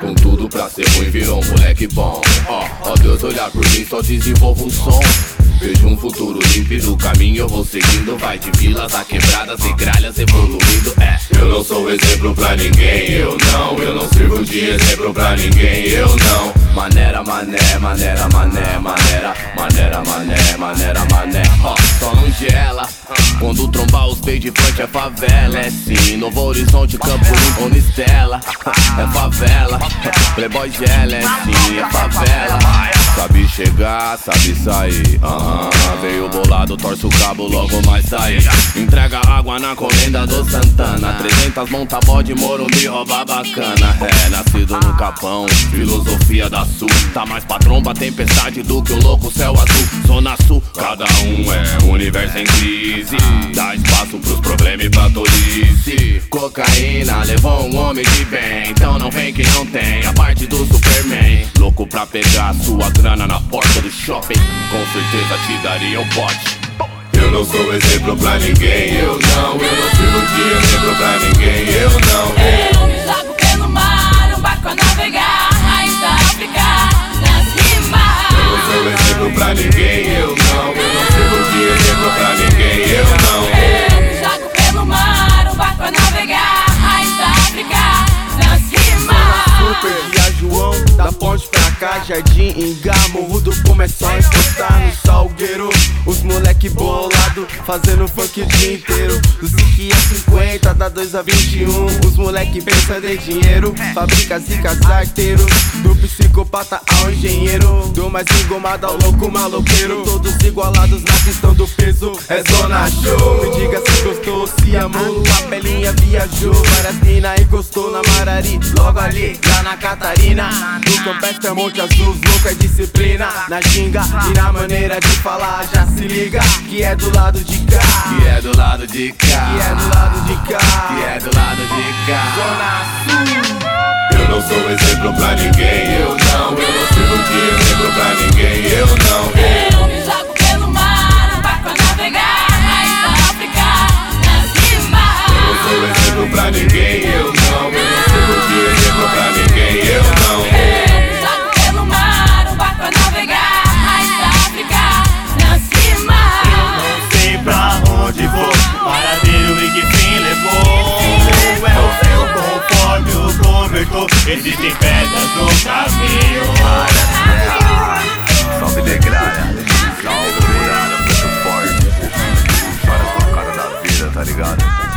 Com tudo pra ser ruim, virou um moleque bom. Ó, oh, ó Deus olhar por mim, só desenvolvo um som. Vejo um futuro límpido, caminho eu vou seguindo. Vai de vilas a quebradas e gralhas evoluindo. É, eu não sou exemplo pra ninguém, eu não. Eu não sirvo de exemplo pra ninguém, eu não. Maneira, mané, maneira, mané, maneira, Trombar os de frente é favela. É sim, Novo Horizonte, Campo Limpo. É favela. Playboy gela, é sim, é favela. Chegar, sabe sair. -huh. Veio bolado, torce o cabo, logo mais sair. Entrega água na comenda do Santana. 300 monta bode, Morumbi, rouba bacana. É, nascido no Capão, filosofia da Sul. Tá mais pra tromba, tempestade do que o louco céu azul. Zona Sul, cada um é universo em crise. Dá espaço pros problemas e pra tolice. Cocaína levou um homem de bem. Então não vem que não tem a parte do Superman. Louco pra pegar sua grana na porta do shopping. Com certeza te daria um bote. Eu não sou exemplo pra ninguém, eu não. Eu não sirvo de exemplo pra ninguém, eu não. Eu me jogo pelo mar, um barco a navegar. Ainda África, nas rimas. Eu não sou exemplo pra ninguém, eu não. Eu não sirvo de exemplo pra ninguém, eu não. Eu me jogo pelo mar, um barco a navegar. Ainda África, nas rimas. Super Via João, da ponte Jardim Ingá, Morro do Pomo é só encostar no salgueiro. Os moleque bolado, fazendo funk o dia inteiro. Dos 5 a 50, da 2 a 21. Os moleque pensando em dinheiro, fabrica zicas arteiro. Do psicopata ao engenheiro, do mais engomado ao louco maloqueiro. Todos igualados na questão do peso, é zona show. Me diga se gostou, se amou, a pelinha viajou. Várias mina encostou na Marari, logo ali, lá na Catarina. No Campestre, Monte Azul, louco é disciplina. Na ginga e na maneira de falar, já se liga. Que é do lado de cá, Que é do lado de cá. que é do lado de cá. Que é do lado de cá. Zona Sul. Eu não sou exemplo pra ninguém, eu não. Eu não sirvo de exemplo pra ninguém, eu não. Existem pedras no caminho Para terra, salve negralha Salve muralha, muito forte Para da vida, tá ligado?